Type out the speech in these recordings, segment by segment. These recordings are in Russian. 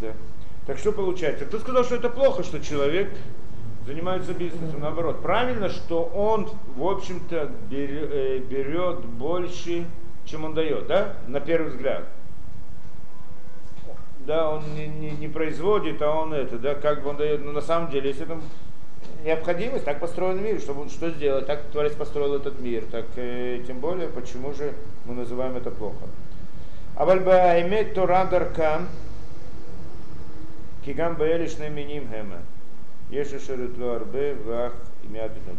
Да. Так что получается? Ты сказал, что это плохо, что человек занимается бизнесом. Наоборот, правильно, что он, в общем-то, э, берет больше, чем он дает, да? На первый взгляд. Да, он не, не, не производит, а он это, да, как бы он дает. Но на самом деле, если это необходимость, так построен мир, чтобы что сделать, так Творец построил этот мир, так э, тем более, почему же мы называем это плохо. Авальба иметь Тора Даркам, Кигам Баэлиш Миним Хема. Еша Шерутло Арбе Вах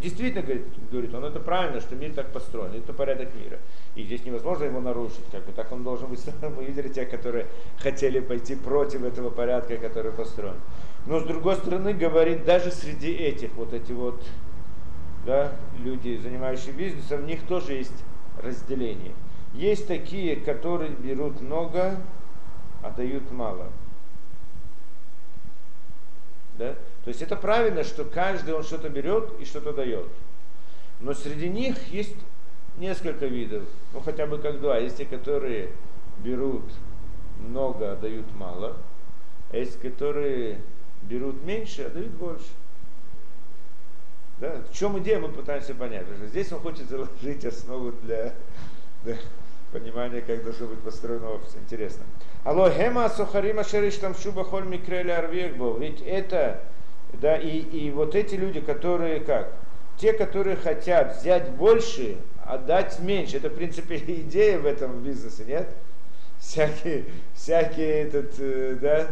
Действительно, говорит, говорит он, это правильно, что мир так построен, это порядок мира. И здесь невозможно его нарушить, как бы так он должен быть. Мы видели те, которые хотели пойти против этого порядка, который построен. Но с другой стороны, говорит, даже среди этих вот эти вот да, люди, занимающие бизнесом, в них тоже есть разделение. Есть такие, которые берут много, а дают мало. Да? То есть это правильно, что каждый он что-то берет и что-то дает. Но среди них есть несколько видов, ну хотя бы как два. Есть те, которые берут много, а дают мало. А есть, которые берут меньше, а дают больше. Да? В чем идея, мы пытаемся понять. Здесь он хочет заложить основу для да, понимания, как должно быть построено офис. Интересно. Алло, хема сухарима шериш там шуба холь микрели арвехбо. Ведь это да, и, и вот эти люди, которые как? Те, которые хотят взять больше, отдать меньше. Это, в принципе, идея в этом бизнесе, нет? Всякие, всякие этот, э, да,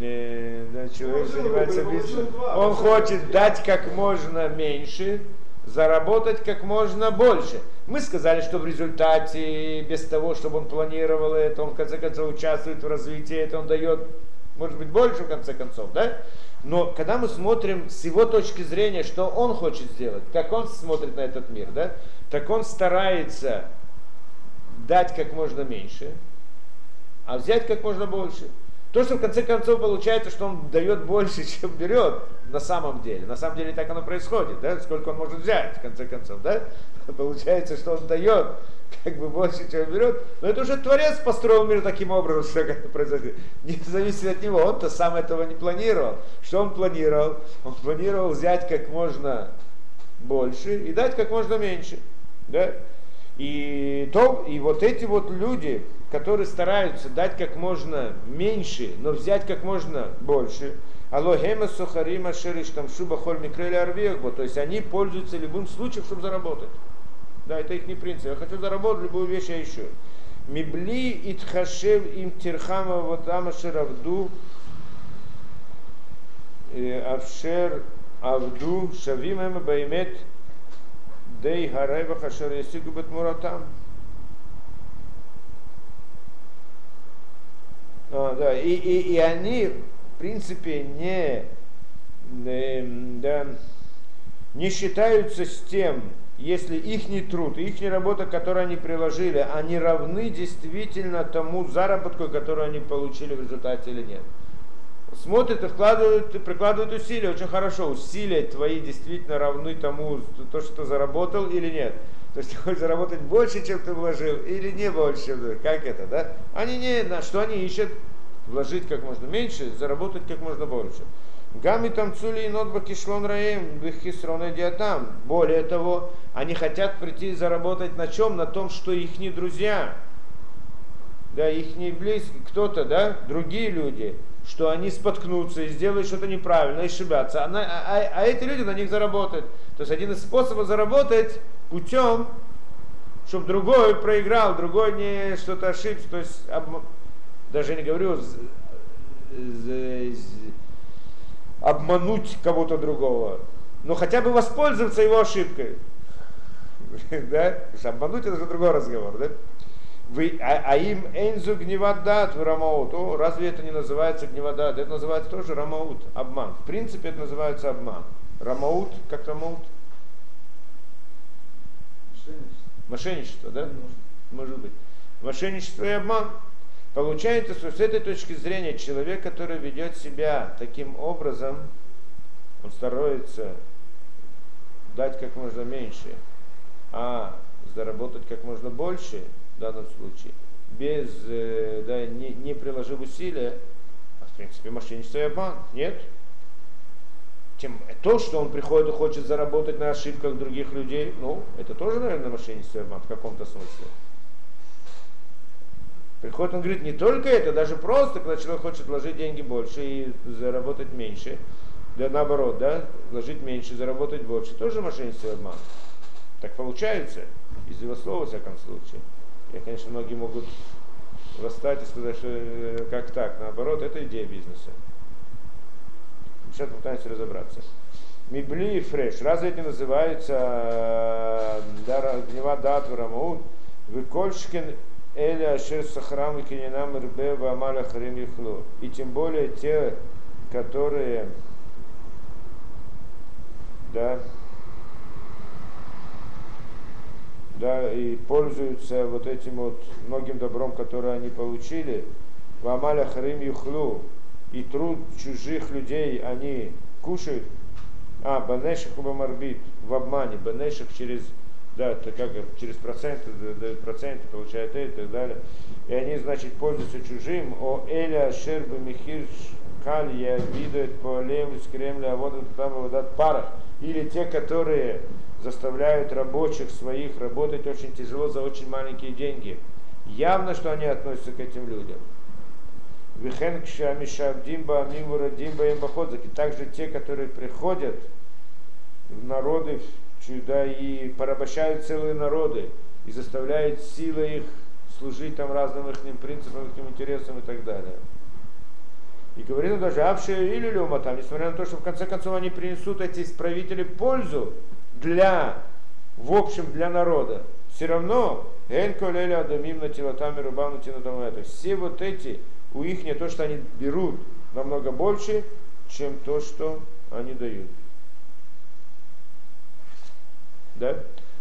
э, да, человек занимается бизнесом. Он хочет дать как можно меньше, заработать как можно больше. Мы сказали, что в результате, без того, чтобы он планировал это, он в конце концов участвует в развитии, это он дает, может быть, больше в конце концов, да? Но когда мы смотрим с его точки зрения, что он хочет сделать, как он смотрит на этот мир, да, так он старается дать как можно меньше, а взять как можно больше. То, что в конце концов получается, что он дает больше, чем берет на самом деле. На самом деле так оно происходит, да? сколько он может взять, в конце концов. Да? Получается, что он дает как бы больше, чем берет. Но это уже Творец построил мир таким образом, что это произойдет. Не зависит от него, он-то сам этого не планировал. Что он планировал? Он планировал взять как можно больше и дать как можно меньше. Да? И, то, и вот эти вот люди, которые стараются дать как можно меньше, но взять как можно больше, Алохема Сухарима Шериш там Шуба Холь Микрели Арвехбо, то есть они пользуются любым случаем, чтобы заработать. Да, это их не принцип. Я хочу заработать любую вещь, я ищу. Мибли итхашев им тирхама вот амашер авду э, авшер авду шавим эм баймет дей харева хашер ясигу муратам. А, да, и, и, и они, в принципе, не, не, да, не считаются с тем, если их труд, их работа, которую они приложили, они равны действительно тому заработку, который они получили в результате или нет. Смотрят и вкладывают, прикладывают усилия, очень хорошо, усилия твои действительно равны тому, то, что ты заработал или нет. То есть ты хочешь заработать больше, чем ты вложил, или не больше, как это, да? Они не, на что они ищут? Вложить как можно меньше, заработать как можно больше. Гами там цули и нотба кишлон раем, бихисрона диатам. Более того, они хотят прийти и заработать на чем? На том, что их не друзья, да, их не близкие, кто-то, да, другие люди, что они споткнутся и сделают что-то неправильно, и ошибятся, а, а, а, эти люди на них заработают. То есть один из способов заработать путем, чтобы другой проиграл, другой не что-то ошибся, то есть об, даже не говорю обмануть кого-то другого, но хотя бы воспользоваться его ошибкой. Да? Обмануть это уже другой разговор, да? Вы, а, а им энзу гневадат в рамаут. О, разве это не называется гневадат? Это называется тоже рамаут, обман. В принципе, это называется обман. Рамаут, как рамаут? Мошенничество. Мошенничество, да? Может быть. Мошенничество и обман. Получается, что с этой точки зрения человек, который ведет себя таким образом, он старается дать как можно меньше, а заработать как можно больше в данном случае, без, э, да, не, не приложив усилия, В принципе, мошенничество и обман. Нет? Тем, то, что он приходит и хочет заработать на ошибках других людей, ну, это тоже, наверное, мошенничество и обман в каком-то смысле. Приходит, он говорит, не только это, даже просто, когда человек хочет вложить деньги больше и заработать меньше, да наоборот, да, вложить меньше, заработать больше, тоже мошенничество и обман. Так получается, из его слова, во всяком случае. Я, конечно, многие могут восстать и сказать, что э, как так, наоборот, это идея бизнеса. Сейчас попытаемся разобраться. Мибли и фреш. Разве это не называется э, гнева датвара маут? Выкольшкин Эля Ашер Сахрам и Кининам Ирбе Вамаля Харим Юхлу. И тем более те, которые да, да, и пользуются вот этим вот многим добром, которое они получили, Вамаля Харим Юхлу, и труд чужих людей они кушают, а, Банеших Убамарбит, в обмане, Банеших через да, это как через проценты проценты, получают это и так далее. И они, значит, пользуются чужим. О Эля Шербы Михир Калья видует по леву с Кремля, а вот там выдат парах. Или те, которые заставляют рабочих своих работать очень тяжело за очень маленькие деньги. Явно, что они относятся к этим людям. Вихен Димба, Мимура Димба Также те, которые приходят в народы, да, и порабощают целые народы, и заставляют силой их служить там разным их принципам, их интересам и так далее. И говорит он даже, авши или люма там, несмотря на то, что в конце концов они принесут эти исправители пользу для, в общем, для народа, все равно Элько Леля Адамим на Тилатами Рубам на это. Все вот эти, у их не то, что они берут намного больше, чем то, что они дают. Да?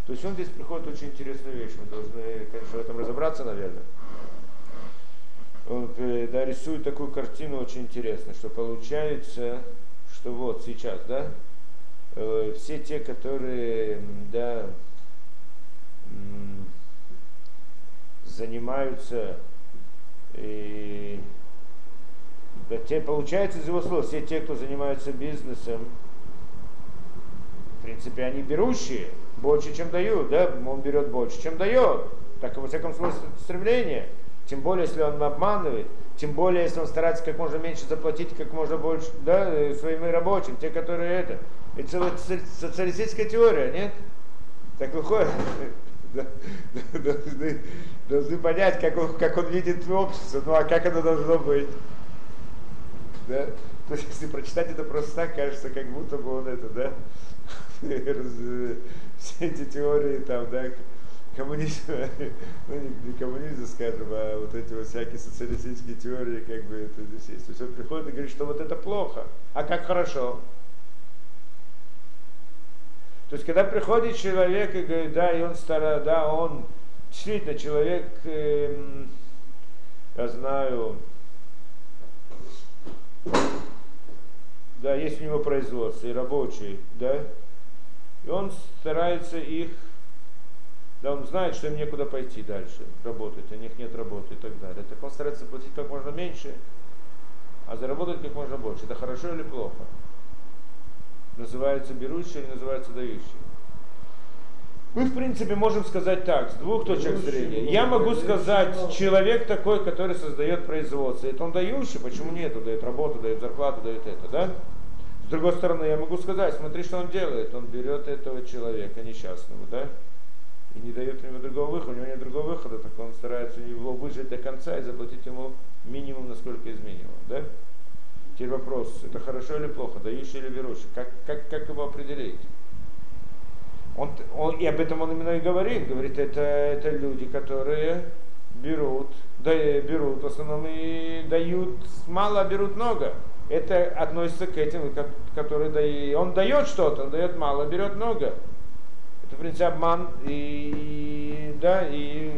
То есть он здесь приходит очень интересную вещь. Мы должны, конечно, в этом разобраться, наверное. Он э, да, рисует такую картину очень интересную, что получается, что вот сейчас, да, э, все те, которые, да, занимаются и да, те, получается из его слов, все те, кто занимается бизнесом, в принципе, они берущие, больше, чем дают, да, он берет больше, чем дает. Так, во всяком случае, стремление. Тем более, если он обманывает, тем более, если он старается как можно меньше заплатить, как можно больше, да, своим рабочим, те, которые это. Это целая социалистическая теория, нет? Так выходит, должны, должны понять, как он, как он видит общество, ну а как оно должно быть. Да? То есть, если прочитать это просто так, кажется, как будто бы он это, да, все эти теории там, да, коммунизма, ну не, не коммунизма, скажем, а вот эти вот всякие социалистические теории, как бы это здесь есть. То есть он приходит и говорит, что вот это плохо, а как хорошо. То есть когда приходит человек и говорит, да, и он старый, да, он действительно человек, эм, я знаю, да, есть у него производство и рабочий, да, он старается их, да, он знает, что им некуда пойти дальше, работать, у них нет работы и так далее. Так он старается платить как можно меньше, а заработать как можно больше. Это хорошо или плохо? Называется берущий или называется дающий? Мы, в принципе, можем сказать так, с двух точек зрения. Я могу сказать, человек такой, который создает производство, это он дающий, почему нет? Он дает работу, дает зарплату, дает это, да? Другой стороны, я могу сказать, смотри, что он делает. Он берет этого человека несчастного, да, и не дает ему другого выхода, у него нет другого выхода, так он старается его выжить до конца и заплатить ему минимум, насколько из минимума, да? Теперь вопрос, это хорошо или плохо, дающий или берущий, как, как, как его определить? Он, он, и об этом он именно и говорит, говорит, это, это люди, которые берут, да, берут в основном и дают мало, а берут много это относится к этим, которые дает. Он дает что-то, он дает мало, берет много. Это, в принципе, обман и, да, и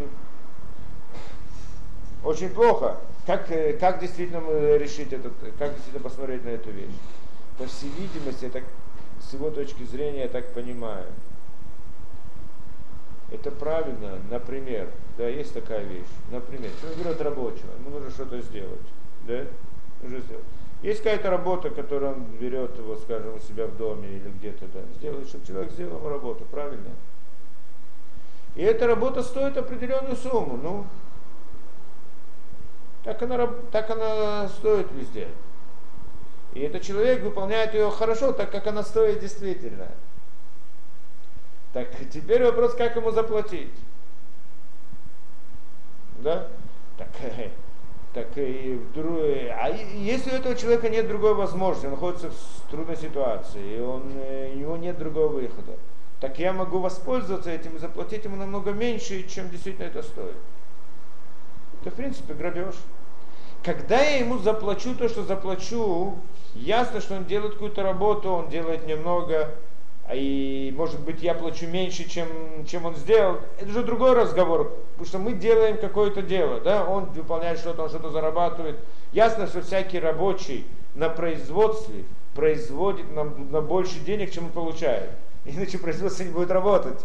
очень плохо. Как, как действительно решить этот, как действительно посмотреть на эту вещь? По всей видимости, так, с его точки зрения, я так понимаю, это правильно, например, да, есть такая вещь, например, человек берет рабочего, ему нужно что-то сделать, да, уже сделал. Есть какая-то работа, которую он берет его, скажем, у себя в доме или где-то, да, сделает, чтобы человек сделал ему работу, правильно? И эта работа стоит определенную сумму, ну, так она, так она стоит везде. И этот человек выполняет ее хорошо, так как она стоит действительно. Так теперь вопрос, как ему заплатить. Да? Так, так и а если у этого человека нет другой возможности, он находится в трудной ситуации, и он, э, у него нет другого выхода, так я могу воспользоваться этим и заплатить ему намного меньше, чем действительно это стоит. Это, в принципе, грабеж. Когда я ему заплачу то, что заплачу, ясно, что он делает какую-то работу, он делает немного, и может быть я плачу меньше, чем, чем он сделал, это же другой разговор, потому что мы делаем какое-то дело, да, он выполняет что-то, он что-то зарабатывает. Ясно, что всякий рабочий на производстве производит на, на больше денег, чем он получает. Иначе производство не будет работать.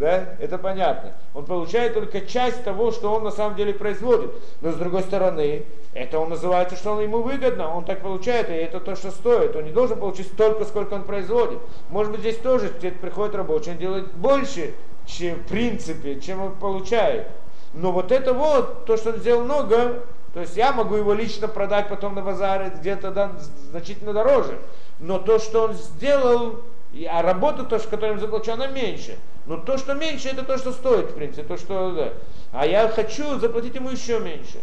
Да? Это понятно. Он получает только часть того, что он на самом деле производит. Но с другой стороны, это он называется, что он ему выгодно, он так получает, и это то, что стоит. Он не должен получить столько, сколько он производит. Может быть, здесь тоже где-то приходит рабочий, он делает больше, чем в принципе, чем он получает. Но вот это вот, то, что он сделал много, то есть я могу его лично продать потом на базаре где-то да, значительно дороже. Но то, что он сделал, а работа, то, которой он заплачу, она меньше. Но то, что меньше, это то, что стоит, в принципе, то, что, да. А я хочу заплатить ему еще меньше.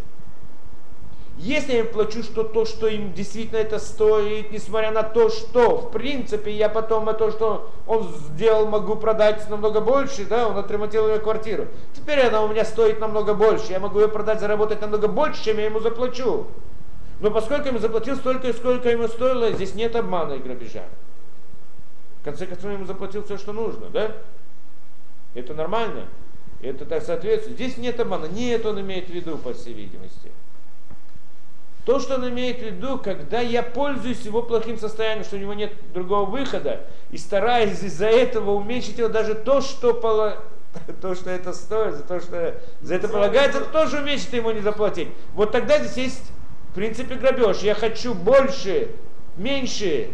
Если я им плачу что то, что им действительно это стоит, несмотря на то, что, в принципе, я потом то, что он сделал, могу продать намного больше, да, он отремонтировал ее квартиру. Теперь она у меня стоит намного больше, я могу ее продать, заработать намного больше, чем я ему заплачу. Но поскольку я ему заплатил столько, сколько ему стоило, здесь нет обмана и грабежа. Конце концов, ему заплатил все, что нужно, да? Это нормально. Это так соответствует. Здесь нет обмана. Нет, он имеет в виду, по всей видимости. То, что он имеет в виду, когда я пользуюсь его плохим состоянием, что у него нет другого выхода, и стараюсь из-за этого уменьшить его даже то, что, поло... то, что это стоит, за то, что за это полагается, тоже уменьшить ему не заплатить. Вот тогда здесь есть в принципе грабеж. Я хочу больше, меньше,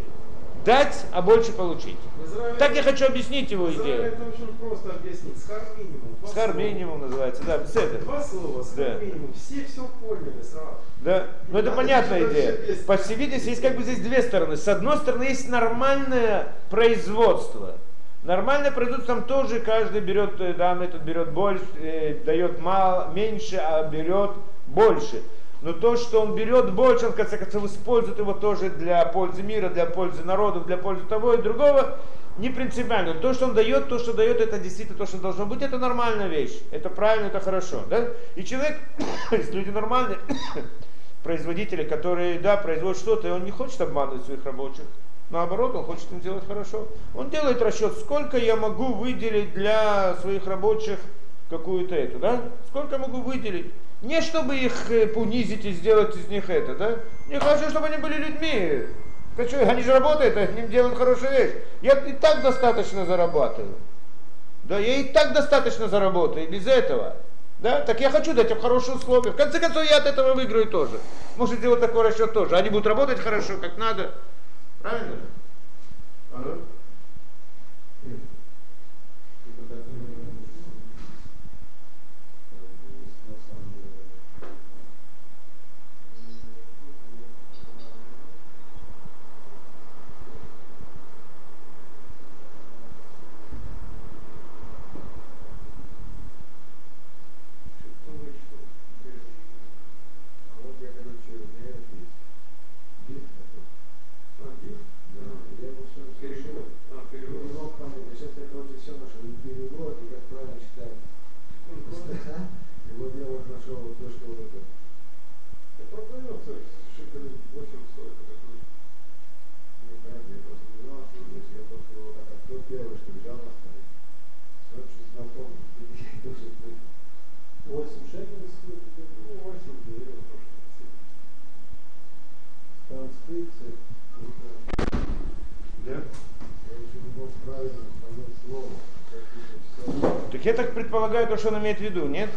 дать, а больше получить. Израиль, так я хочу объяснить его идею. Это очень просто объяснить. Схар минимум. Схар минимум называется, да. Беседа. Два слова, схар да. минимум. Все все поняли сразу. Да, ну это понятная идея. По всей видимости, есть как бы здесь две стороны. С одной стороны, есть нормальное производство. Нормальное производство там тоже каждый берет, э, да, этот берет больше, э, дает мало, меньше, а берет больше но то, что он берет больше, он в конце концов использует его тоже для пользы мира, для пользы народов, для пользы того и другого, не принципиально. То, что он дает, то, что дает, это действительно то, что должно быть, это нормальная вещь. Это правильно, это хорошо. Да? И человек, люди нормальные, производители, которые, да, производят что-то, и он не хочет обманывать своих рабочих. Наоборот, он хочет им делать хорошо. Он делает расчет, сколько я могу выделить для своих рабочих какую-то эту, да? Сколько могу выделить? Не чтобы их э, унизить и сделать из них это, да? Не хочу, чтобы они были людьми. Хочу, они же работают, они делают хорошую вещь. Я и так достаточно зарабатываю. Да, я и так достаточно заработаю, без этого. Да? Так я хочу дать им хорошие условия. В конце концов, я от этого выиграю тоже. Может сделать такой расчет тоже. Они будут работать хорошо, как надо. Правильно? Ага. Предполагаю, то, что он имеет в виду, нет?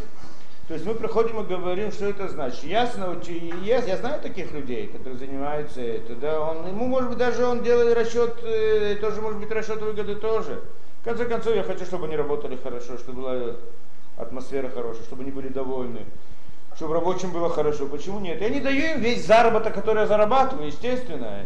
То есть мы приходим и говорим, что это значит. Ясно, я, я знаю таких людей, которые занимаются это, да, он, ему, может быть, даже он делает расчет, э, тоже может быть расчет выгоды тоже. В конце концов, я хочу, чтобы они работали хорошо, чтобы была атмосфера хорошая, чтобы они были довольны, чтобы рабочим было хорошо. Почему нет? Я не даю им весь заработок, который я зарабатываю, естественно.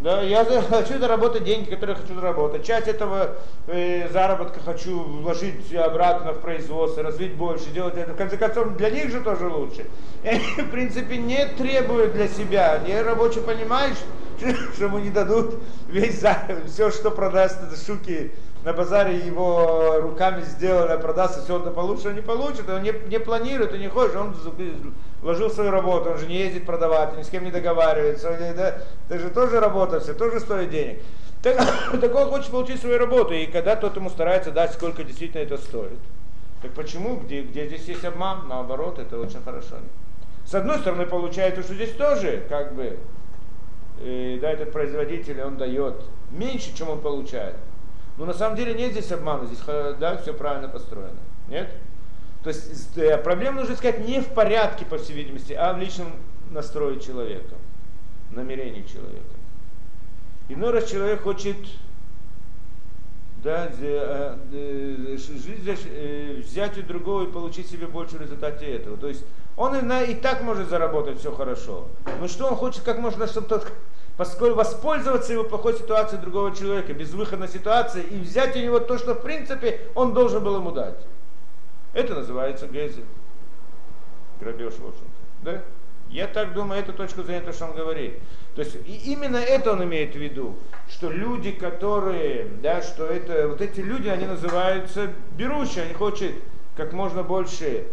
Да, я хочу заработать деньги, которые хочу заработать. Часть этого э, заработка хочу вложить обратно в производство, развить больше, делать это. В конце концов, для них же тоже лучше. И они, в принципе, не требуют для себя. Не рабочий понимаешь, что ему не дадут весь заработок, все, что продаст, это шуки на базаре его руками сделано, продастся, все он получит, он не получит, он не, не планирует, он не хочет, он вложил свою работу, он же не ездит продавать, ни с кем не договаривается, да, это же тоже работа, все тоже стоит денег. Так, так он хочет получить свою работу, и когда тот ему старается дать, сколько действительно это стоит. Так почему, где, где здесь есть обман, наоборот, это очень хорошо. С одной стороны, получается, что здесь тоже, как бы, э, да, этот производитель, он дает меньше, чем он получает. Но на самом деле нет здесь обмана, здесь да, все правильно построено. Нет? То есть э, проблема нужно искать не в порядке, по всей видимости, а в личном настрое человека, намерении человека. Иной раз человек хочет да, э, э, взять у другого и получить себе больше в результате этого. То есть он и, и так может заработать все хорошо. Но что он хочет как можно, чтобы тот поскольку воспользоваться его плохой ситуацией другого человека, безвыходной ситуации, и взять у него то, что в принципе он должен был ему дать. Это называется гезель. Грабеж, в общем-то. Да? Я так думаю, это точка зрения, то, что он говорит. То есть и именно это он имеет в виду, что люди, которые, да, что это, вот эти люди, они называются берущие, они хотят как можно больше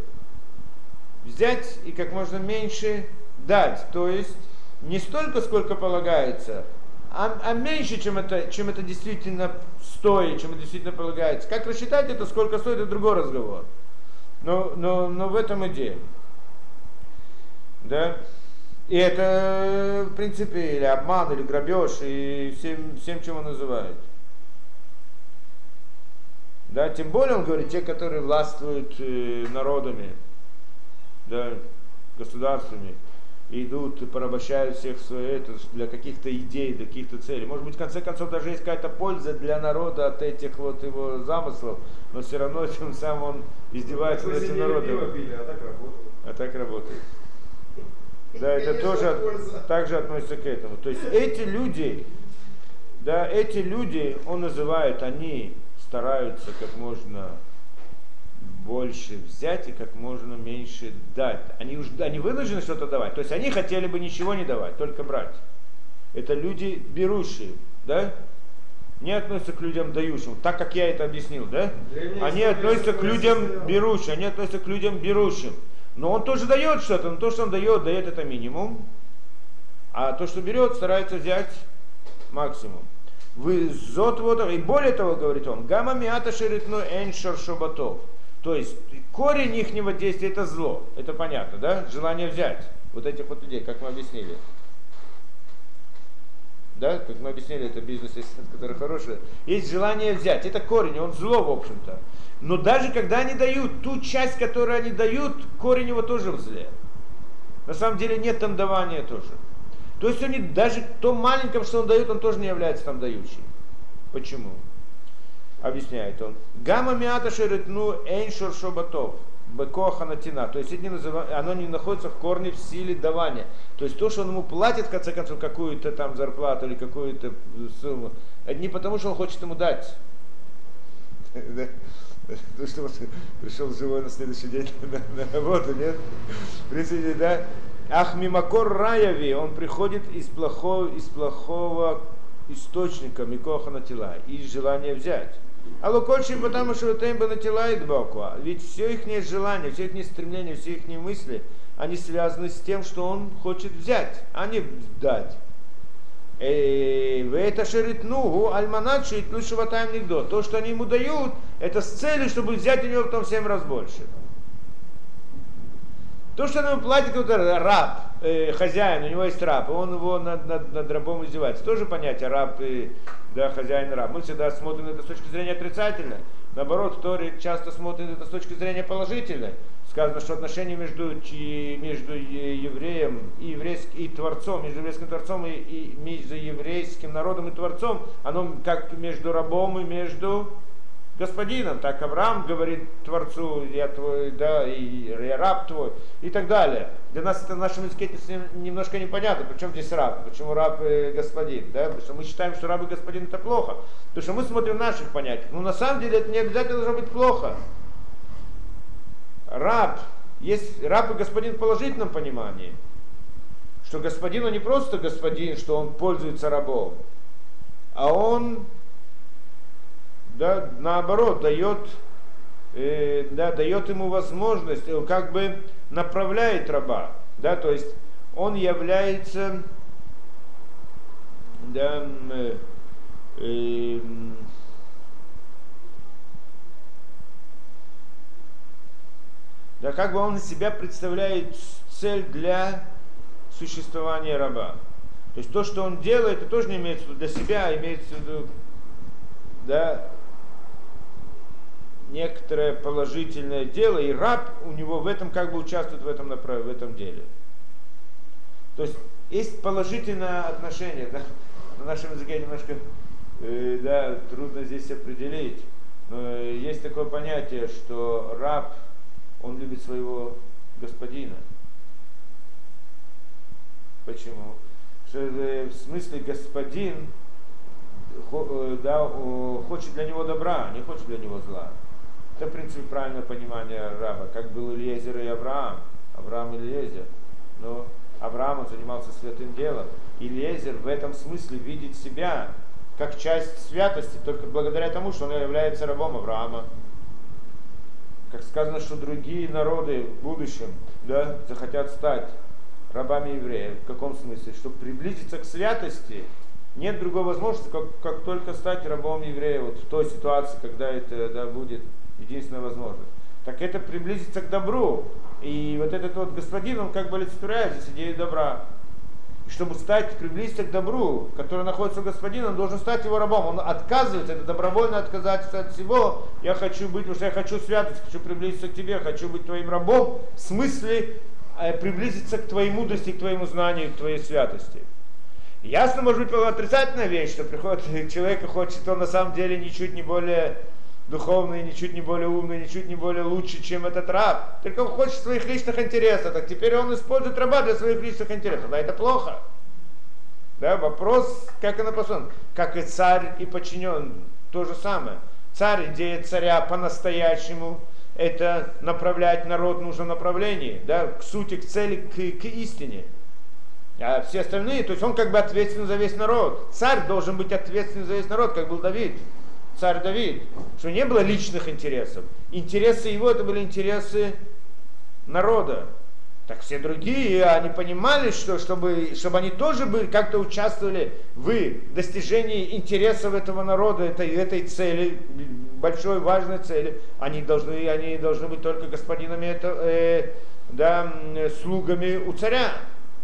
взять и как можно меньше дать. То есть не столько, сколько полагается, а, а меньше, чем это, чем это действительно стоит, чем это действительно полагается. Как рассчитать это, сколько стоит, это другой разговор. Но, но, но в этом идея. Да? И это, в принципе, или обман, или грабеж, и всем, всем чем он называет. Да, тем более, он говорит, те, которые властвуют э, народами, да, государствами, идут и порабощают всех свое это для каких-то идей, для каких-то целей. Может быть, в конце концов, даже есть какая-то польза для народа от этих вот его замыслов, но все равно тем самым он издевается над этим народом. А так работает. А так работает. Да, это тоже также относится к этому. То есть эти люди, да, эти люди, он называет, они стараются как можно больше взять и как можно меньше дать. Они, уж, они вынуждены что-то давать. То есть они хотели бы ничего не давать, только брать. Это люди берущие, да? Не относятся к людям дающим, так как я это объяснил, да? Они относятся к людям берущим, они относятся к людям берущим. Но он тоже дает что-то, но то, что он дает, дает это минимум. А то, что берет, старается взять максимум. Вы зот вот, и более того, говорит он, гамма миата шеритну эншар шобатов. То есть корень ихнего действия это зло. Это понятно, да? Желание взять вот этих вот людей, как мы объяснили. Да, как мы объяснили, это бизнес, который хороший. Есть желание взять. Это корень, он зло, в общем-то. Но даже когда они дают ту часть, которую они дают, корень его тоже в зле. На самом деле нет там давания тоже. То есть они даже то маленьком, что он дает, он тоже не является там дающим. Почему? Объясняет он. Гамма миата шеритну эйншор шобатов. Бекоха натина. То есть это не назыв... оно не находится в корне в силе давания. То есть то, что он ему платит, в конце концов, какую-то там зарплату или какую-то сумму, это не потому, что он хочет ему дать. То, что он пришел живой на следующий день на, работу, нет? Принципе, да. Ах, раяви, он приходит из плохого, из плохого источника Микоха на тела, из желания взять. А лукольшим потому что темба на тела и дбоку. Ведь все их желание, все их стремления, все их мысли, они связаны с тем, что он хочет взять, а не дать. Э, в это шеритнугу альманат шит лучше ватаем никто. То, что они ему дают, это с целью, чтобы взять у него потом в 7 раз больше. То, что он ему платит какой-то раб, э, хозяин, у него есть раб, он его над, над, над рабом издевается. Тоже понятие раб и да, хозяин раб. Мы всегда смотрим это с точки зрения отрицательной. Наоборот, Тори часто смотрит это с точки зрения положительной. сказано, что отношения между, между евреем и, еврейским, и Творцом, между еврейским Творцом и, и между еврейским народом и Творцом, оно как между рабом и между господином. Так Авраам говорит Творцу, я твой, да, и я раб твой, и так далее. Для нас это в нашем языке немножко непонятно, почему здесь раб, почему раб и господин, да, потому что мы считаем, что раб и господин это плохо, потому что мы смотрим наших понятий. Но на самом деле это не обязательно должно быть плохо. Раб, есть раб и господин в положительном понимании, что господин он не просто господин, что он пользуется рабом, а он да, наоборот, дает, э, да, дает ему возможность, э, как бы направляет раба. Да, то есть он является да, э, э, да, как бы он из себя представляет цель для существования раба. То есть то, что он делает, это тоже не имеется в виду для себя, а имеется в виду да, некоторое положительное дело, и раб у него в этом как бы участвует в этом, в этом деле. То есть есть положительное отношение, да? на нашем языке немножко э, да, трудно здесь определить, но есть такое понятие, что раб, он любит своего господина. Почему? Что, э, в смысле господин э, да, хочет для него добра, не хочет для него зла. Это, в принципе, правильное понимание раба, как был Ильезер и Авраам. Авраам и Ильезер. Но Авраам он занимался святым делом. Ильезер в этом смысле видит себя как часть святости, только благодаря тому, что он является рабом Авраама. Как сказано, что другие народы в будущем да, захотят стать рабами евреев. В каком смысле? Чтобы приблизиться к святости, нет другой возможности, как, как только стать рабом еврея вот в той ситуации, когда это да, будет единственная возможность. Так это приблизиться к добру. И вот этот вот господин, он как бы олицетворяет здесь идею добра. И чтобы стать, приблизиться к добру, который находится у господина, он должен стать его рабом. Он отказывается, это добровольно отказаться от всего. Я хочу быть, потому что я хочу святость, хочу приблизиться к тебе, хочу быть твоим рабом. В смысле э, приблизиться к твоей мудрости, к твоему знанию, к твоей святости. Ясно, может быть, отрицательная вещь, что приходит человек и хочет, он на самом деле ничуть не более духовный, ничуть не более умный, ничуть не более лучше, чем этот раб. Только он хочет своих личных интересов. Так теперь он использует раба для своих личных интересов. Да, это плохо. Да, вопрос, как она послан. Как и царь, и подчинен. То же самое. Царь, идея царя по-настоящему, это направлять народ в нужном направлении, да, к сути, к цели, к, к истине. А все остальные, то есть он как бы ответственен за весь народ. Царь должен быть ответственен за весь народ, как был Давид царь Давид, что не было личных интересов. Интересы его это были интересы народа. Так все другие, они понимали, что чтобы, чтобы они тоже были, как-то участвовали в достижении интересов этого народа, этой, этой цели, большой важной цели, они должны, они должны быть только господинами, это, э, да, слугами у царя.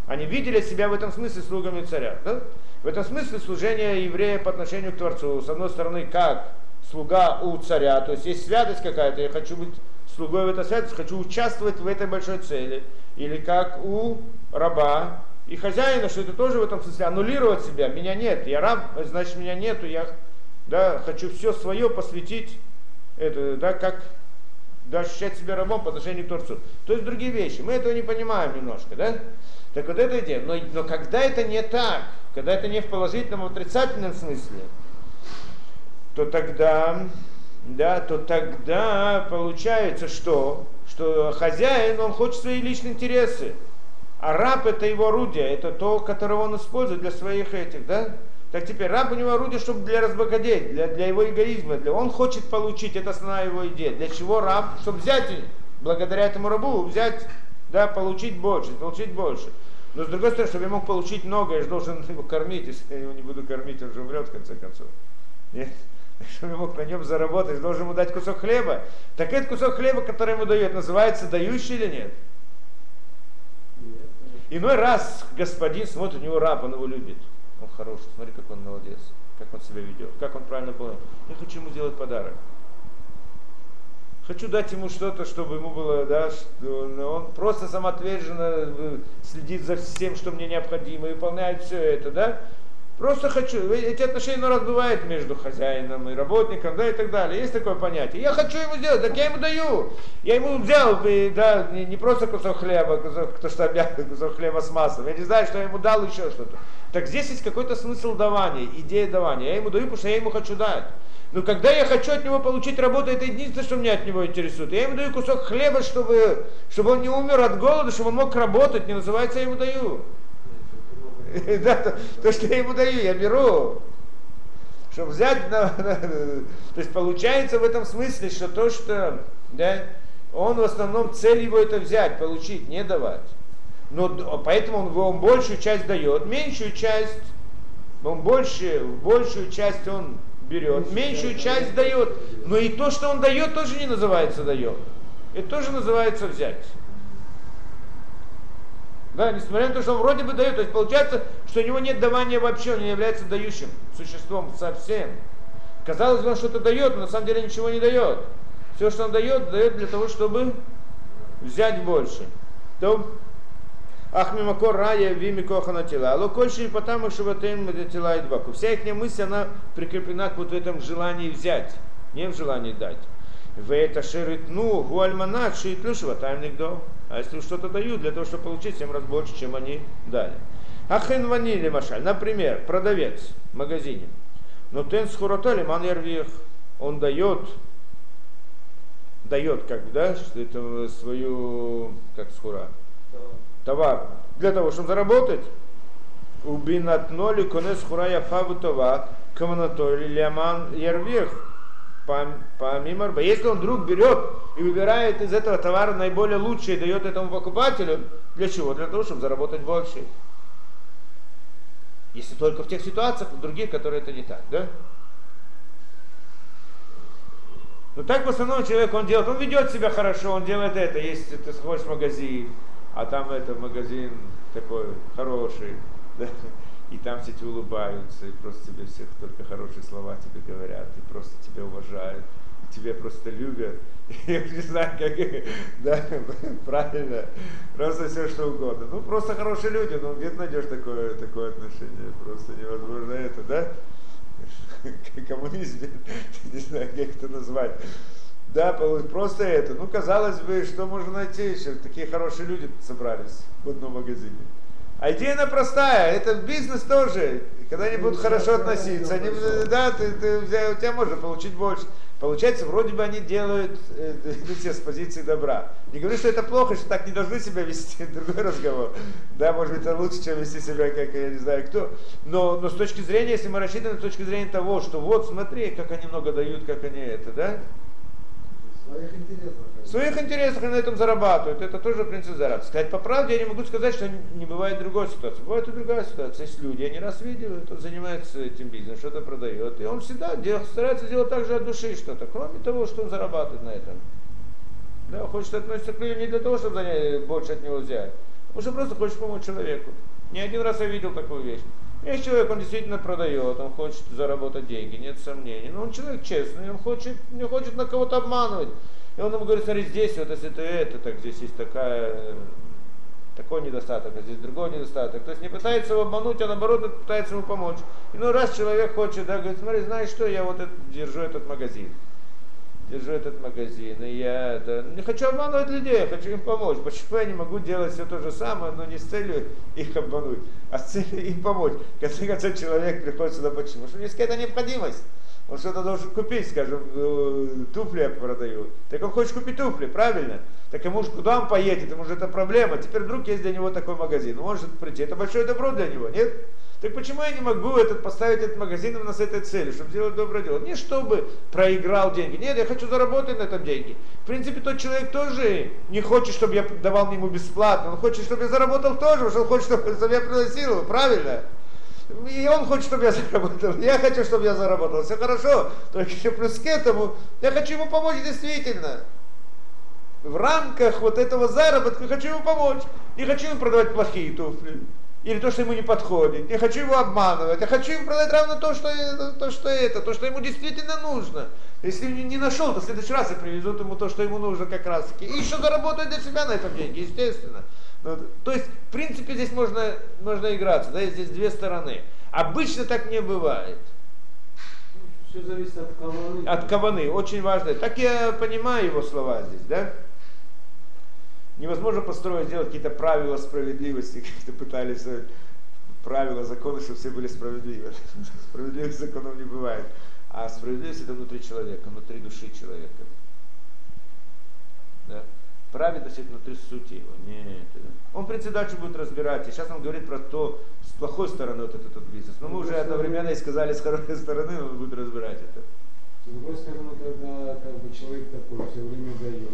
Они видели себя в этом смысле слугами царя. Да? В этом смысле служение еврея по отношению к Творцу, с одной стороны, как слуга у царя, то есть есть святость какая-то, я хочу быть слугой в этой святости, хочу участвовать в этой большой цели, или как у раба и хозяина, что это тоже в этом смысле аннулировать себя, меня нет, я раб, значит меня нету, я да, хочу все свое посвятить, это, да, как да, ощущать себя рабом по отношению к Творцу. То есть другие вещи. Мы этого не понимаем немножко, да? Так вот это идея. Но, но когда это не так, когда это не в положительном, а в отрицательном смысле, то тогда, да, то тогда получается что? Что хозяин, он хочет свои личные интересы. А раб это его орудие, это то, которое он использует для своих этих, да? Так теперь раб у него орудие, чтобы для разбогатеть, для, для его эгоизма. Для, он хочет получить, это основная его идея. Для чего раб? Чтобы взять, благодаря этому рабу, взять, да, получить больше, получить больше. Но с другой стороны, чтобы я мог получить много, я же должен его кормить. Если я его не буду кормить, он же умрет в конце концов. Нет? Чтобы я мог на нем заработать, я должен ему дать кусок хлеба. Так этот кусок хлеба, который ему дает, называется дающий или нет? нет? Иной раз господин смотрит, у него раб, он его любит. Он хороший, смотри, как он молодец, как он себя ведет, как он правильно понял. Я хочу ему сделать подарок. Хочу дать ему что-то, чтобы ему было, да, он просто самоотверженно э, следит за всем, что мне необходимо, и выполняет все это, да. Просто хочу. Эти отношения ну, раз бывают между хозяином и работником, да, и так далее. Есть такое понятие. Я хочу ему сделать, так я ему даю. Я ему взял, и, да, не, не просто кусок хлеба, кусок, кто что обязан, кусок хлеба с маслом. Я не знаю, что я ему дал еще что-то. Так здесь есть какой-то смысл давания, идея давания. Я ему даю, потому что я ему хочу дать. Но когда я хочу от него получить работу, это единственное, что меня от него интересует. Я ему даю кусок хлеба, чтобы, чтобы он не умер от голода, чтобы он мог работать. Не называется, я ему даю. Да, то, то, что я ему даю, я беру. Чтобы взять, на, на, то есть получается в этом смысле, что то, что, да, он в основном цель его это взять, получить, не давать. Но поэтому он, он большую часть дает, меньшую часть, он больше, большую часть он берет, меньшую часть дает. Но и то, что он дает, тоже не называется дает. Это тоже называется взять. Да, несмотря на то, что он вроде бы дает. То есть получается, что у него нет давания вообще, он не является дающим существом совсем. Казалось бы, он что-то дает, но на самом деле ничего не дает. Все, что он дает, дает для того, чтобы взять больше. То Ахмимакор рая вими кохана тела. Алло кольши потому им тела и дваку. Вся их мысль, она прикреплена к вот в этом желании взять, не в желании дать. В это ширит ну гуальманат шиит лишва таймник до. А если что-то дают для того, чтобы получить 7 раз больше, чем они дали. Ахен ванили машаль. Например, продавец в магазине. Но тен с хуротали ман Он дает дает как бы, да, это свою, как схура, товар, для того, чтобы заработать. Убинатноли конес хурая фаву това, каманатоли ляман ярвех помимо. Если он вдруг берет и выбирает из этого товара наиболее лучшее и дает этому покупателю, для чего? Для того, чтобы заработать больше. Если только в тех ситуациях, в других, которые это не так, да? Но так в основном человек, он делает, он ведет себя хорошо, он делает это. Если ты сходишь в магазин, а там это магазин такой хороший, да? и там все тебе улыбаются, и просто тебе всех только хорошие слова тебе говорят, и просто тебя уважают, и тебя просто любят. Я не знаю, как, да, правильно, просто все что угодно. Ну, просто хорошие люди, ну, где ты найдешь такое, такое отношение? Просто невозможно это, да? Коммунизм, не знаю, как это назвать. Да, просто это. Ну, казалось бы, что можно найти еще? Такие хорошие люди собрались в одном магазине. А идея она простая, это бизнес тоже. Когда они будут хорошо относиться, они, да, ты, ты, у тебя можно получить больше. Получается, вроде бы они делают э, все с позиции добра. Не говорю, что это плохо, что так не должны себя вести, другой разговор. Да, может быть, это лучше, чем вести себя, как я не знаю кто. Но, но с точки зрения, если мы рассчитываем с точки зрения того, что вот смотри, как они много дают, как они это, да, своих интересах. Своих интересах они на этом зарабатывают. Это тоже, в принципе, заработок. Сказать по правде, я не могу сказать, что не бывает другой ситуации. Бывает и другая ситуация. Есть люди, я не раз видел, он занимается этим бизнесом, что-то продает. И он всегда делает, старается делать так же от души что-то, кроме того, что он зарабатывает на этом. Да, хочет относиться к людям не для того, чтобы больше от него взять, а потому просто хочет помочь человеку. Не один раз я видел такую вещь. Есть человек, он действительно продает, он хочет заработать деньги, нет сомнений. Но он человек честный, он хочет, не хочет на кого-то обманывать. И он ему говорит, смотри, здесь вот если ты это, так здесь есть такая, такой недостаток, а здесь другой недостаток. То есть не пытается его обмануть, а наоборот пытается ему помочь. И ну раз человек хочет, да, говорит, смотри, знаешь что, я вот это, держу этот магазин держу этот магазин, и я это, не хочу обманывать людей, я хочу им помочь. Почему я не могу делать все то же самое, но не с целью их обмануть, а с целью им помочь? В конце концов, человек приходит сюда почему? Потому что есть какая-то необходимость. Он что-то должен купить, скажем, э, туфли я продаю. Так он хочет купить туфли, правильно? Так ему же куда он поедет, ему же это проблема. Теперь вдруг есть для него такой магазин, он может прийти. Это большое добро для него, нет? Так почему я не могу этот, поставить этот магазин именно с этой целью, чтобы сделать доброе дело? Не чтобы проиграл деньги. Нет, я хочу заработать на этом деньги. В принципе, тот человек тоже не хочет, чтобы я давал ему бесплатно. Он хочет, чтобы я заработал тоже, потому что он хочет, чтобы я приносил его. Правильно? И он хочет, чтобы я заработал. Я хочу, чтобы я заработал. Все хорошо. Только еще плюс к этому, я хочу ему помочь действительно. В рамках вот этого заработка хочу ему помочь. Не хочу ему продавать плохие туфли. Или то, что ему не подходит. Не хочу его обманывать. Я хочу ему продать равно то, что, то, что это, то, что ему действительно нужно. Если не нашел, то в следующий раз я привезут ему то, что ему нужно как раз таки. И еще заработать для себя на этом деньги, естественно. Ну, то есть, в принципе, здесь можно, можно играться, да, здесь две стороны. Обычно так не бывает. Все зависит от каваны. От каваны, очень важно. Так я понимаю его слова здесь, да? Невозможно построить, сделать какие-то правила справедливости, как-то пытались э, правила, законы, чтобы все были справедливы. Справедливых законов не бывает. А справедливость это внутри человека, внутри души человека. Да? Праведность это внутри сути его. Нет. Он председатель будет разбирать. И сейчас он говорит про то, с плохой стороны вот этот, этот бизнес. Но мы уже одновременно и сказали, с хорошей стороны он будет разбирать это. С другой стороны, когда как бы человек такой все время дает,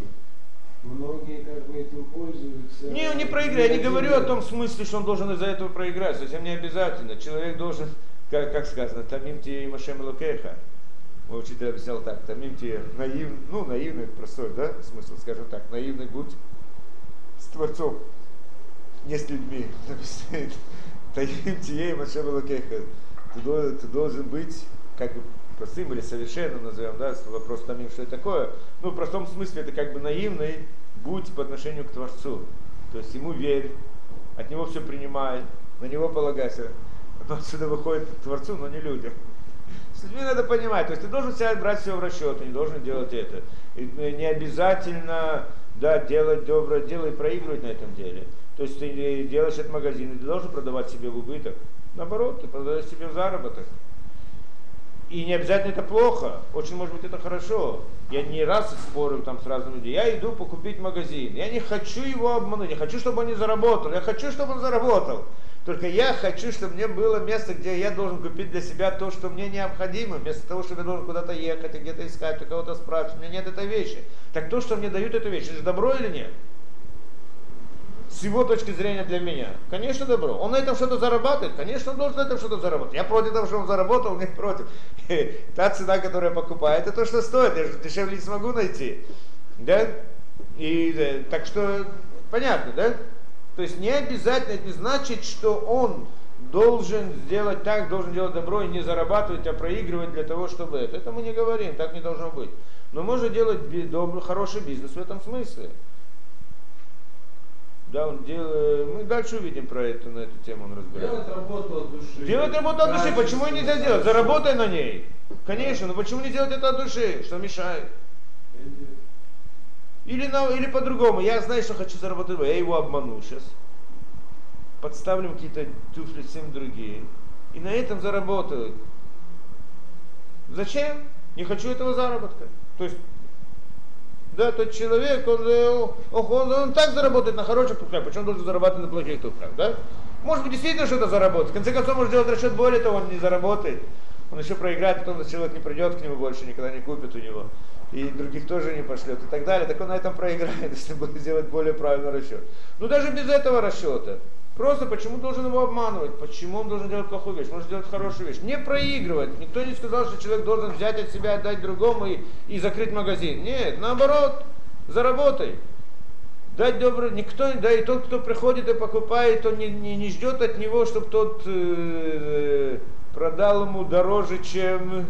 Многие как бы этим пользуются. Не, он не проиграет. Я не говорю о том смысле, что он должен из-за этого проиграть. Совсем не обязательно. Человек должен, как, как сказано, тамим тебе и машем лукеха. Мой учитель объяснял так, тамим тебе наив, ну, наивный, простой, да, смысл, скажем так, наивный будь с Творцом, не с людьми. Тамим тебе и машем лукеха. Ты должен, ты должен быть, как бы, простым или совершенным назовем, да, вопрос там, что это такое. Ну, в простом смысле это как бы наивный будь по отношению к Творцу. То есть ему верь, от него все принимай, на него полагайся. Но отсюда выходит Творцу, но не людям. С людьми надо понимать, то есть ты должен себя брать все в расчет, ты не должен делать это. И э, не обязательно да, делать доброе дело и проигрывать на этом деле. То есть ты делаешь этот магазин, и ты должен продавать себе в убыток. Наоборот, ты продаешь себе в заработок. И не обязательно это плохо, очень может быть это хорошо. Я не раз спорю там с разными людьми. Я иду покупить магазин. Я не хочу его обмануть, не хочу, чтобы он не заработал. Я хочу, чтобы он заработал. Только я хочу, чтобы мне было место, где я должен купить для себя то, что мне необходимо, вместо того, чтобы я должен куда-то ехать и где-то искать, у кого-то спрашивать. У меня нет этой вещи. Так то, что мне дают эту вещь, это же добро или нет? С его точки зрения для меня? Конечно, добро. Он на этом что-то зарабатывает? Конечно, он должен на этом что-то заработать. Я против того, что он заработал, не против. Та цена, которую я покупаю, это то, что стоит. Я же дешевле не смогу найти. Да? И так что, понятно, да? То есть не обязательно, это не значит, что он должен сделать так, должен делать добро и не зарабатывать, а проигрывать для того, чтобы это. Это мы не говорим, так не должно быть. Но можно делать добрый, хороший бизнес в этом смысле. Да, он делает, мы дальше увидим про это, на эту тему он разбирает. Делать работу от души. Делать работу от души, почему нельзя делать? Заработай на ней. Конечно, но почему не делать это от души? Что мешает? Или, на, или по-другому, я знаю, что хочу заработать, я его обману сейчас. Подставлю какие-то туфли всем другие. И на этом заработаю. Зачем? Не хочу этого заработка. То есть да, тот человек, он, он, он, он так заработает на хороших туфлях, почему он должен зарабатывать на плохих туфлях, да? Может быть, действительно что-то заработать. В конце концов, может сделать расчет более того, он не заработает. Он еще проиграет, потом человек не придет к нему больше, никогда не купит у него. И других тоже не пошлет и так далее. Так он на этом проиграет, если будет сделать более правильный расчет. Ну даже без этого расчета. Просто почему должен его обманывать? Почему он должен делать плохую вещь? Может сделать хорошую вещь. Не проигрывать. Никто не сказал, что человек должен взять от себя, отдать другому и, и закрыть магазин. Нет, наоборот, заработай. Дать добрый, никто, да и тот, кто приходит и покупает, он не, не, не ждет от него, чтобы тот э, продал ему дороже, чем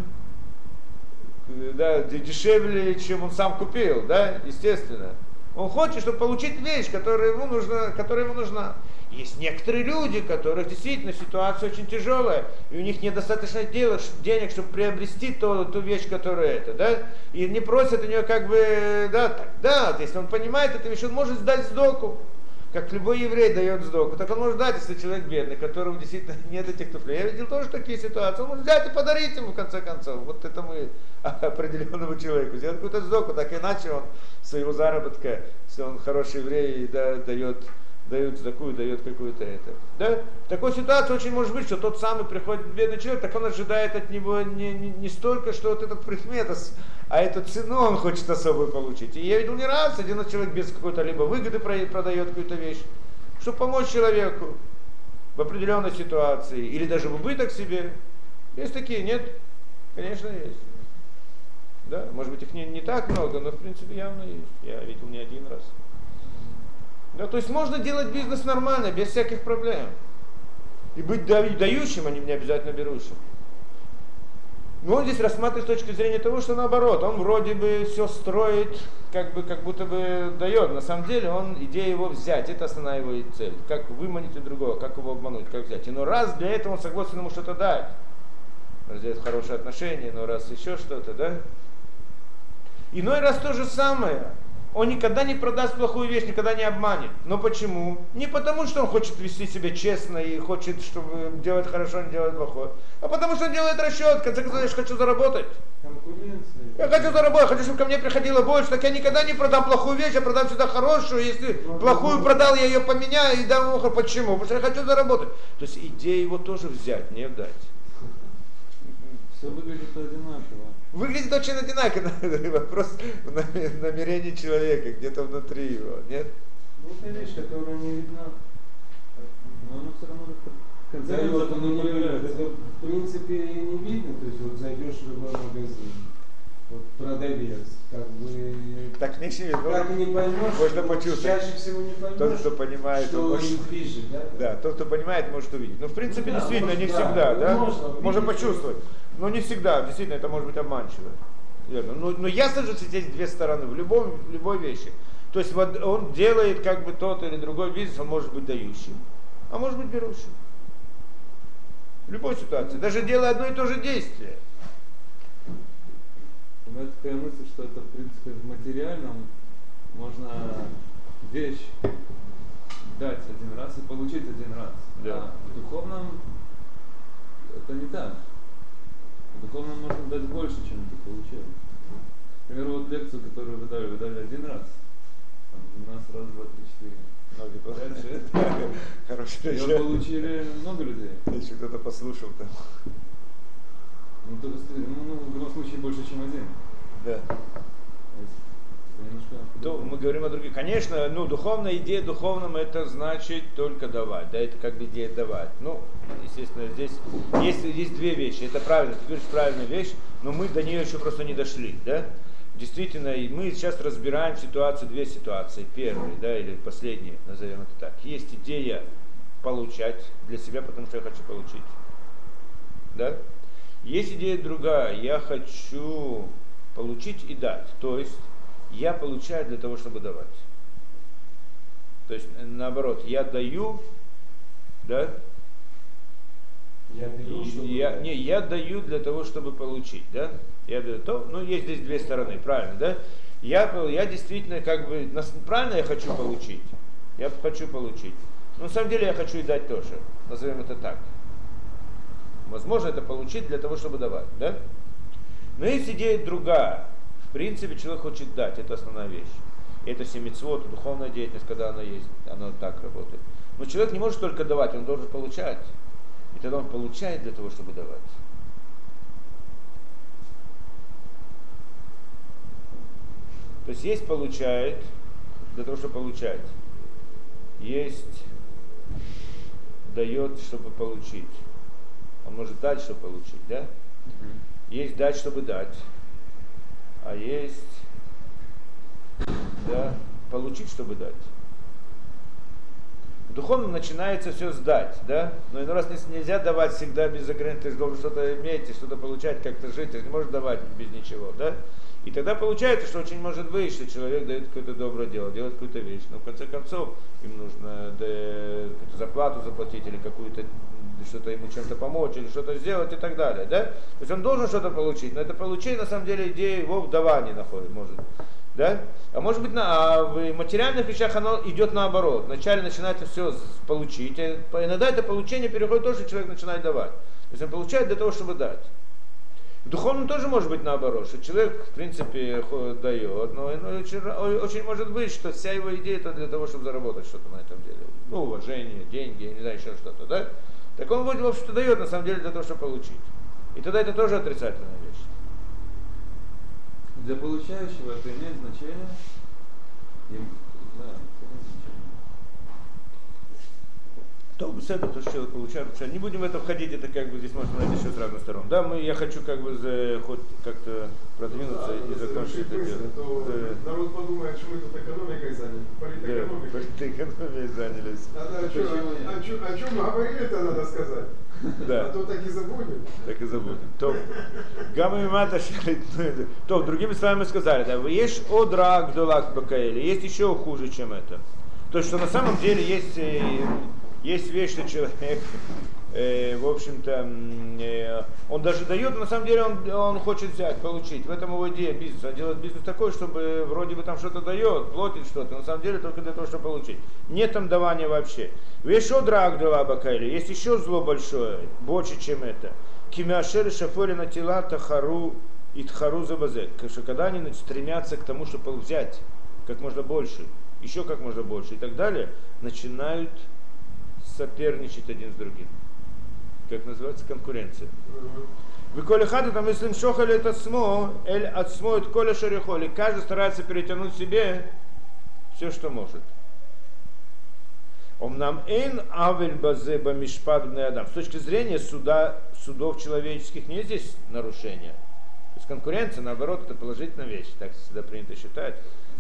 да, дешевле, чем он сам купил, да, естественно. Он хочет, чтобы получить вещь, которая ему нужна, которая ему нужна. Есть некоторые люди, у которых действительно ситуация очень тяжелая, и у них недостаточно денег, чтобы приобрести ту, ту вещь, которая это, да, и не просят у нее как бы, да, так, да, если он понимает эту вещь, он может сдать сдоку, как любой еврей дает сдоку, так он может дать, если человек бедный, которому действительно нет этих туфлей. Я видел тоже такие ситуации, он может взять и подарить ему, в конце концов, вот этому определенному человеку, сделать какую-то сдоку, так иначе он своего заработка, если он хороший еврей, да, дает дают такую, дает какую-то это. Да? В такой ситуации очень может быть, что тот самый приходит бедный человек, так он ожидает от него не, не, не столько, что вот этот предмет, а эту цену он хочет особую получить. И я видел не раз, один человек без какой-то либо выгоды продает какую-то вещь, чтобы помочь человеку в определенной ситуации, или даже в убыток себе. Есть такие, нет? Конечно, есть. Да, может быть, их не, не так много, но в принципе явно есть. Я видел не один раз. Да, то есть можно делать бизнес нормально, без всяких проблем. И быть дающим, а не обязательно берущим. Но он здесь рассматривает с точки зрения того, что наоборот, он вроде бы все строит, как бы как будто бы дает. На самом деле он идея его взять, это основная его цель. Как выманить у другого, как его обмануть, как взять. И но раз для этого он согласен ему что-то дать. Сделать хорошие отношения, но раз еще что-то, да? Иной раз то же самое он никогда не продаст плохую вещь, никогда не обманет. Но почему? Не потому, что он хочет вести себя честно и хочет, чтобы делать хорошо, не делать плохое, а потому что он делает расчет. В конце концов, я хочу заработать. Конкуренция. Я хочу заработать, хочу, чтобы ко мне приходило больше, так я никогда не продам плохую вещь, я продам всегда хорошую. Если ну, плохую продал, я ее поменяю и дам ему. Почему? Потому что я хочу заработать. То есть идея его тоже взять, не дать. Все выглядит одинаково. Выглядит очень одинаково. Вопрос в намерении человека, где-то внутри его, нет? Ну, это вещь, которая не видна. Но она все равно да, и вот оно не. Это в принципе не видно. То есть вот зайдешь в любой магазин, вот продавец, как бы... Так не видно. Как не поймешь, можно почувствовать. Чаще всего не поймешь, тот, кто понимает, что он может... пишет, да? Да, тот, кто понимает, может увидеть. Но ну, в принципе, ну, да, действительно, может, не всегда, да? да? Можно, можно почувствовать. Но не всегда, действительно, это может быть обманчиво. Верно. Но, но ясно же, что здесь две стороны в любом, в любой вещи. То есть вот он делает как бы тот или другой бизнес, он может быть дающим, а может быть берущим. В любой ситуации, даже делая одно и то же действие. У меня такая мысль, что это в принципе в материальном можно вещь дать один раз и получить один раз. Да. А в духовном это не так. Духовно можно дать больше, чем ты получил. Например, вот лекцию, которую вы дали, вы дали один раз. Там у нас раз, два, три, четыре. Ноги Дальше. Хорошо. Ее получили много людей. Если кто-то послушал там. Ну, то, ну, ну, в любом случае больше, чем один. Да то мы говорим о других. Конечно, ну, духовная идея духовным это значит только давать, да, это как бы идея давать. Ну, естественно, здесь есть, есть две вещи. Это правильно, ты говоришь правильную вещь, но мы до нее еще просто не дошли, да. Действительно, мы сейчас разбираем ситуацию, две ситуации. Первый, да, или последний, назовем это так. Есть идея получать для себя, потому что я хочу получить. Да? Есть идея другая, я хочу получить и дать. То есть я получаю для того, чтобы давать. То есть наоборот, я даю, да? Я даю, чтобы я, не, я даю для того, чтобы получить, да? Я даю то, ну есть здесь две стороны, правильно, да? Я, я действительно как бы, правильно я хочу получить? Я хочу получить. Но на самом деле я хочу и дать тоже. Назовем это так. Возможно, это получить для того, чтобы давать, да? Но есть идея другая. В принципе, человек хочет дать, это основная вещь. Это семицвод, духовная деятельность, когда она есть, она так работает. Но человек не может только давать, он должен получать. И тогда он получает для того, чтобы давать. То есть есть получает для того, чтобы получать. Есть дает, чтобы получить. Он может дать, чтобы получить, да? Есть дать, чтобы дать а есть да, получить, чтобы дать. В духовном начинается все сдать, да? Но иной раз нельзя давать всегда без ограничений, ты же должен что-то иметь, что-то получать, как-то жить, ты не можешь давать без ничего, да? И тогда получается, что очень может быть, что человек дает какое-то доброе дело, делает какую-то вещь, но в конце концов им нужно да, какую-то зарплату заплатить или какую-то что-то ему чем-то помочь или что-то сделать и так далее. Да? То есть он должен что-то получить, но это получение на самом деле идея его в давании находит, может. Да? А может быть, на, а в материальных вещах оно идет наоборот. Вначале начинается все получить, а иногда это получение переходит в то, что человек начинает давать. То есть он получает для того, чтобы дать. В духовном тоже может быть наоборот, что человек, в принципе, дает, но очень, очень может быть, что вся его идея это для того, чтобы заработать что-то на этом деле. Ну, уважение, деньги, не знаю, еще что-то, да? Так он общем-то, дает, на самом деле, для того, чтобы получить. И тогда это тоже отрицательная вещь. Для получающего это имеет значение да, То с это то, что человек получает. Что не будем в это входить, это как бы здесь можно найти еще с разных сторон. Да, мы, я хочу как бы за, хоть как-то продвинуться Да, и закончить это дело. Да. народ подумает, что мы тут экономикой заняты, Да, политэкономикой. занялись. А, да, о, чем, о, чем, о чем мы говорили-то, надо сказать. Да. А то так и забудем. Так и забудем. То, гамма мата шалит, ну. То, другими словами мы сказали, да, есть одрак долак бакаэли, есть еще хуже, чем это. То, что на самом деле есть, э, есть вещь, что человек, э, в общем-то, э, он даже дает, но на самом деле он, он хочет взять, получить. В этом его идея бизнеса. Он делает бизнес такой, чтобы вроде бы там что-то дает, платит что-то, на самом деле только для того, чтобы получить. Нет там давания вообще. Еще драк дала бакайли, есть еще зло большое, больше, чем это. Кимяшер шафори на тела тахару и тхару забазе. Что когда они стремятся к тому, чтобы взять как можно больше, еще как можно больше и так далее, начинают соперничать один с другим. Как называется конкуренция. Выколи хата там если шохали это смо, эль от смо от коля шарихоли. Каждый старается перетянуть себе все, что может. Омнам эйн авель базе бамишпад адам. С точки зрения суда, судов человеческих нет здесь нарушения. То есть конкуренция, наоборот, это положительная вещь, так всегда принято считать.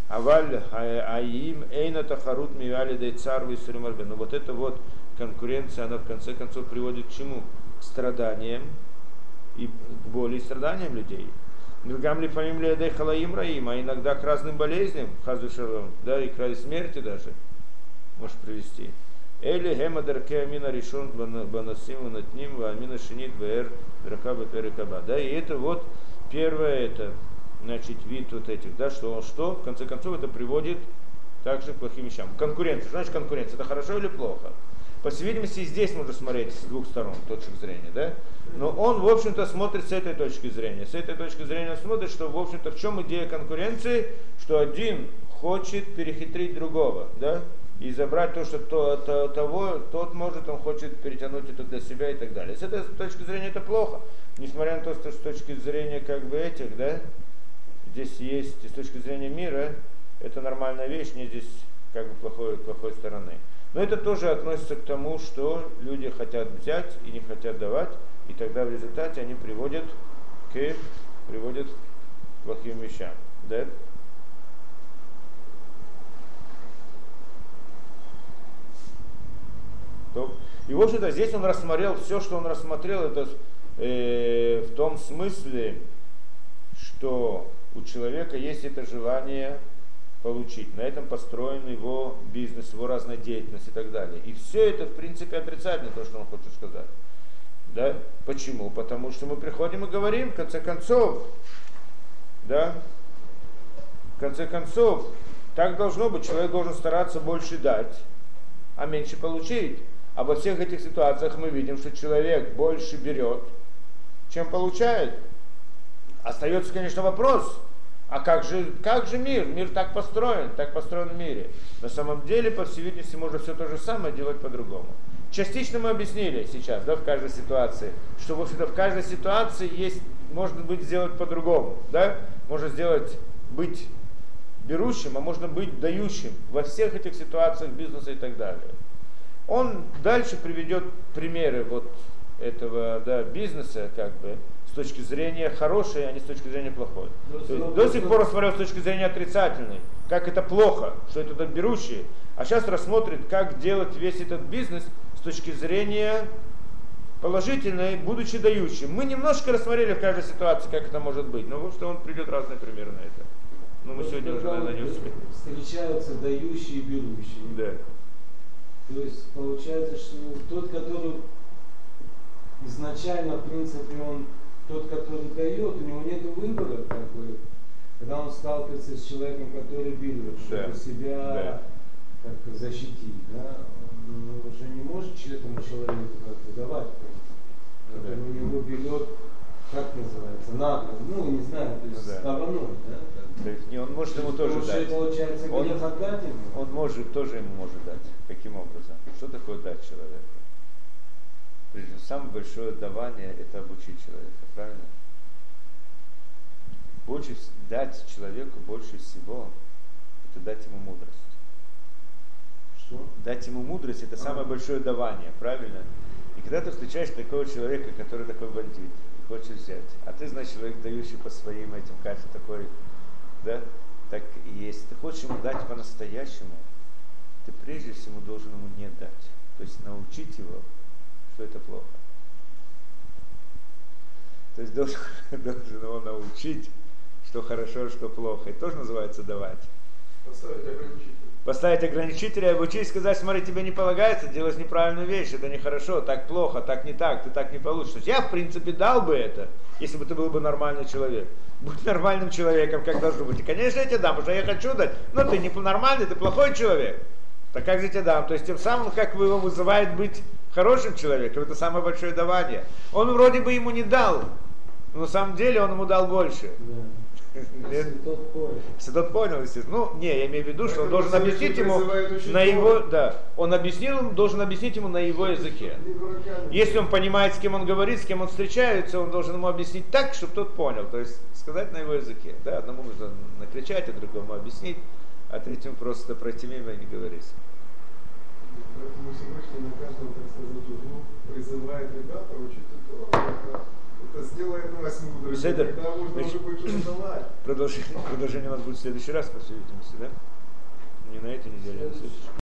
Аваль аим эйна тахарут мивали дей царву и сримарбе. Но вот эта вот конкуренция, она в конце концов приводит к чему? К страданиям и к боли и страданиям людей. Гамли фамилия дей халаим раим, а иногда к разным болезням, хазу шалом, да, и к смерти даже можешь привести. Эли гема дарке амина решен банасим ва амина шинит вэр дракаба перекаба. Да, и это вот первое это, значит, вид вот этих, да, что он что, в конце концов это приводит также к плохим вещам. Конкуренция. Значит конкуренция? Это хорошо или плохо? По всей видимости, и здесь можно смотреть с двух сторон точек зрения, да? Но он, в общем-то, смотрит с этой точки зрения. С этой точки зрения он смотрит, что, в общем-то, в чем идея конкуренции, что один хочет перехитрить другого, да? и забрать то, что то, то, того, тот может, он хочет перетянуть это для себя и так далее. С этой точки зрения это плохо. Несмотря на то, что с точки зрения как бы этих, да, здесь есть, с точки зрения мира, это нормальная вещь, не здесь как бы плохой, плохой стороны. Но это тоже относится к тому, что люди хотят взять и не хотят давать, и тогда в результате они приводят к, приводят к плохим вещам. Да? И в общем-то здесь он рассмотрел все, что он рассмотрел, это э, в том смысле, что у человека есть это желание получить. На этом построен его бизнес, его разная деятельность и так далее. И все это, в принципе, отрицательно, то, что он хочет сказать. Да? Почему? Потому что мы приходим и говорим, в конце концов, да, в конце концов, так должно быть, человек должен стараться больше дать, а меньше получить. А во всех этих ситуациях мы видим, что человек больше берет, чем получает. Остается, конечно, вопрос, а как же, как же мир? Мир так построен, так построен в мире. На самом деле, по всей видимости, можно все то же самое делать по-другому. Частично мы объяснили сейчас, да, в каждой ситуации, что, в общем-то, в каждой ситуации есть, можно быть сделать по-другому, да, можно сделать, быть берущим, а можно быть дающим во всех этих ситуациях бизнеса и так далее. Он дальше приведет примеры вот этого да, бизнеса, как бы, точки зрения хорошей, а не с точки зрения плохой. То есть, до сих пор рассмотрел с точки зрения отрицательной, как это плохо, что это берущие, а сейчас рассмотрит, как делать весь этот бизнес с точки зрения положительной, будучи дающим. Мы немножко рассмотрели в каждой ситуации, как это может быть, но вот что он придет разные примеры на это. Но мы сегодня уже, наверное, не успеем. Встречаются дающие и берущие. Да. То есть получается, что тот, который изначально, в принципе, он тот, который дает, у него нет выбора, как бы, когда он сталкивается с человеком, который берет, чтобы Да. себя Да. как защитить, да, он уже не может этому человеку как бы давать, Да. который у него берет, как называется, нагло, ну, не знаю, то есть Ну да. стороной, да, как. То есть не, он может ему тоже дать. Получается, Он- отдать ему. Он может, тоже ему может дать. Каким образом? Что такое дать человеку? Прежде всего, самое большое давание – это обучить человека, правильно? Больше, дать человеку больше всего – это дать ему мудрость. Что? Дать ему мудрость это самое большое давание, правильно? И когда ты встречаешь такого человека, который такой бандит, и хочешь взять, а ты, значит, человек, дающий по своим этим качествам такой, да, так и есть. Ты хочешь ему дать по-настоящему, ты прежде всего должен ему не дать. То есть научить его, что это плохо. То есть должен, должен его научить, что хорошо, что плохо. Это тоже называется давать. Поставить ограничитель. Поставить ограничителя и обучить, сказать, смотри, тебе не полагается, делать неправильную вещь, это нехорошо, так плохо, так не так, ты так не получишь. То есть я, в принципе, дал бы это, если бы ты был бы нормальный человек. Будь нормальным человеком, как должно быть. И, конечно, я тебе дам, потому что я хочу дать, но ты не нормальный, ты плохой человек. Так как же тебе дам? То есть тем самым, как бы его вызывает быть хорошим человеком, это самое большое давание. Он вроде бы ему не дал, но на самом деле он ему дал больше. Если тот понял. Если тот понял, естественно. Ну, не, я имею в виду, что он должен объяснить ему на его, да, он объяснил, он должен объяснить ему на его языке. Если он понимает, с кем он говорит, с кем он встречается, он должен ему объяснить так, чтобы тот понял, то есть сказать на его языке. Да, одному нужно накричать, а другому объяснить, а третьему просто пройти мимо и не говорить. Поэтому Всевышний на каждом, так сказать, углу призывает ребята учить. Это, это сделает нас мудрыми. Беседа. Тогда можно Значит, уже будет что-то. Продолжение, продолжение у нас будет в следующий раз, по всей видимости, да? Не на этой неделе, а на следующей.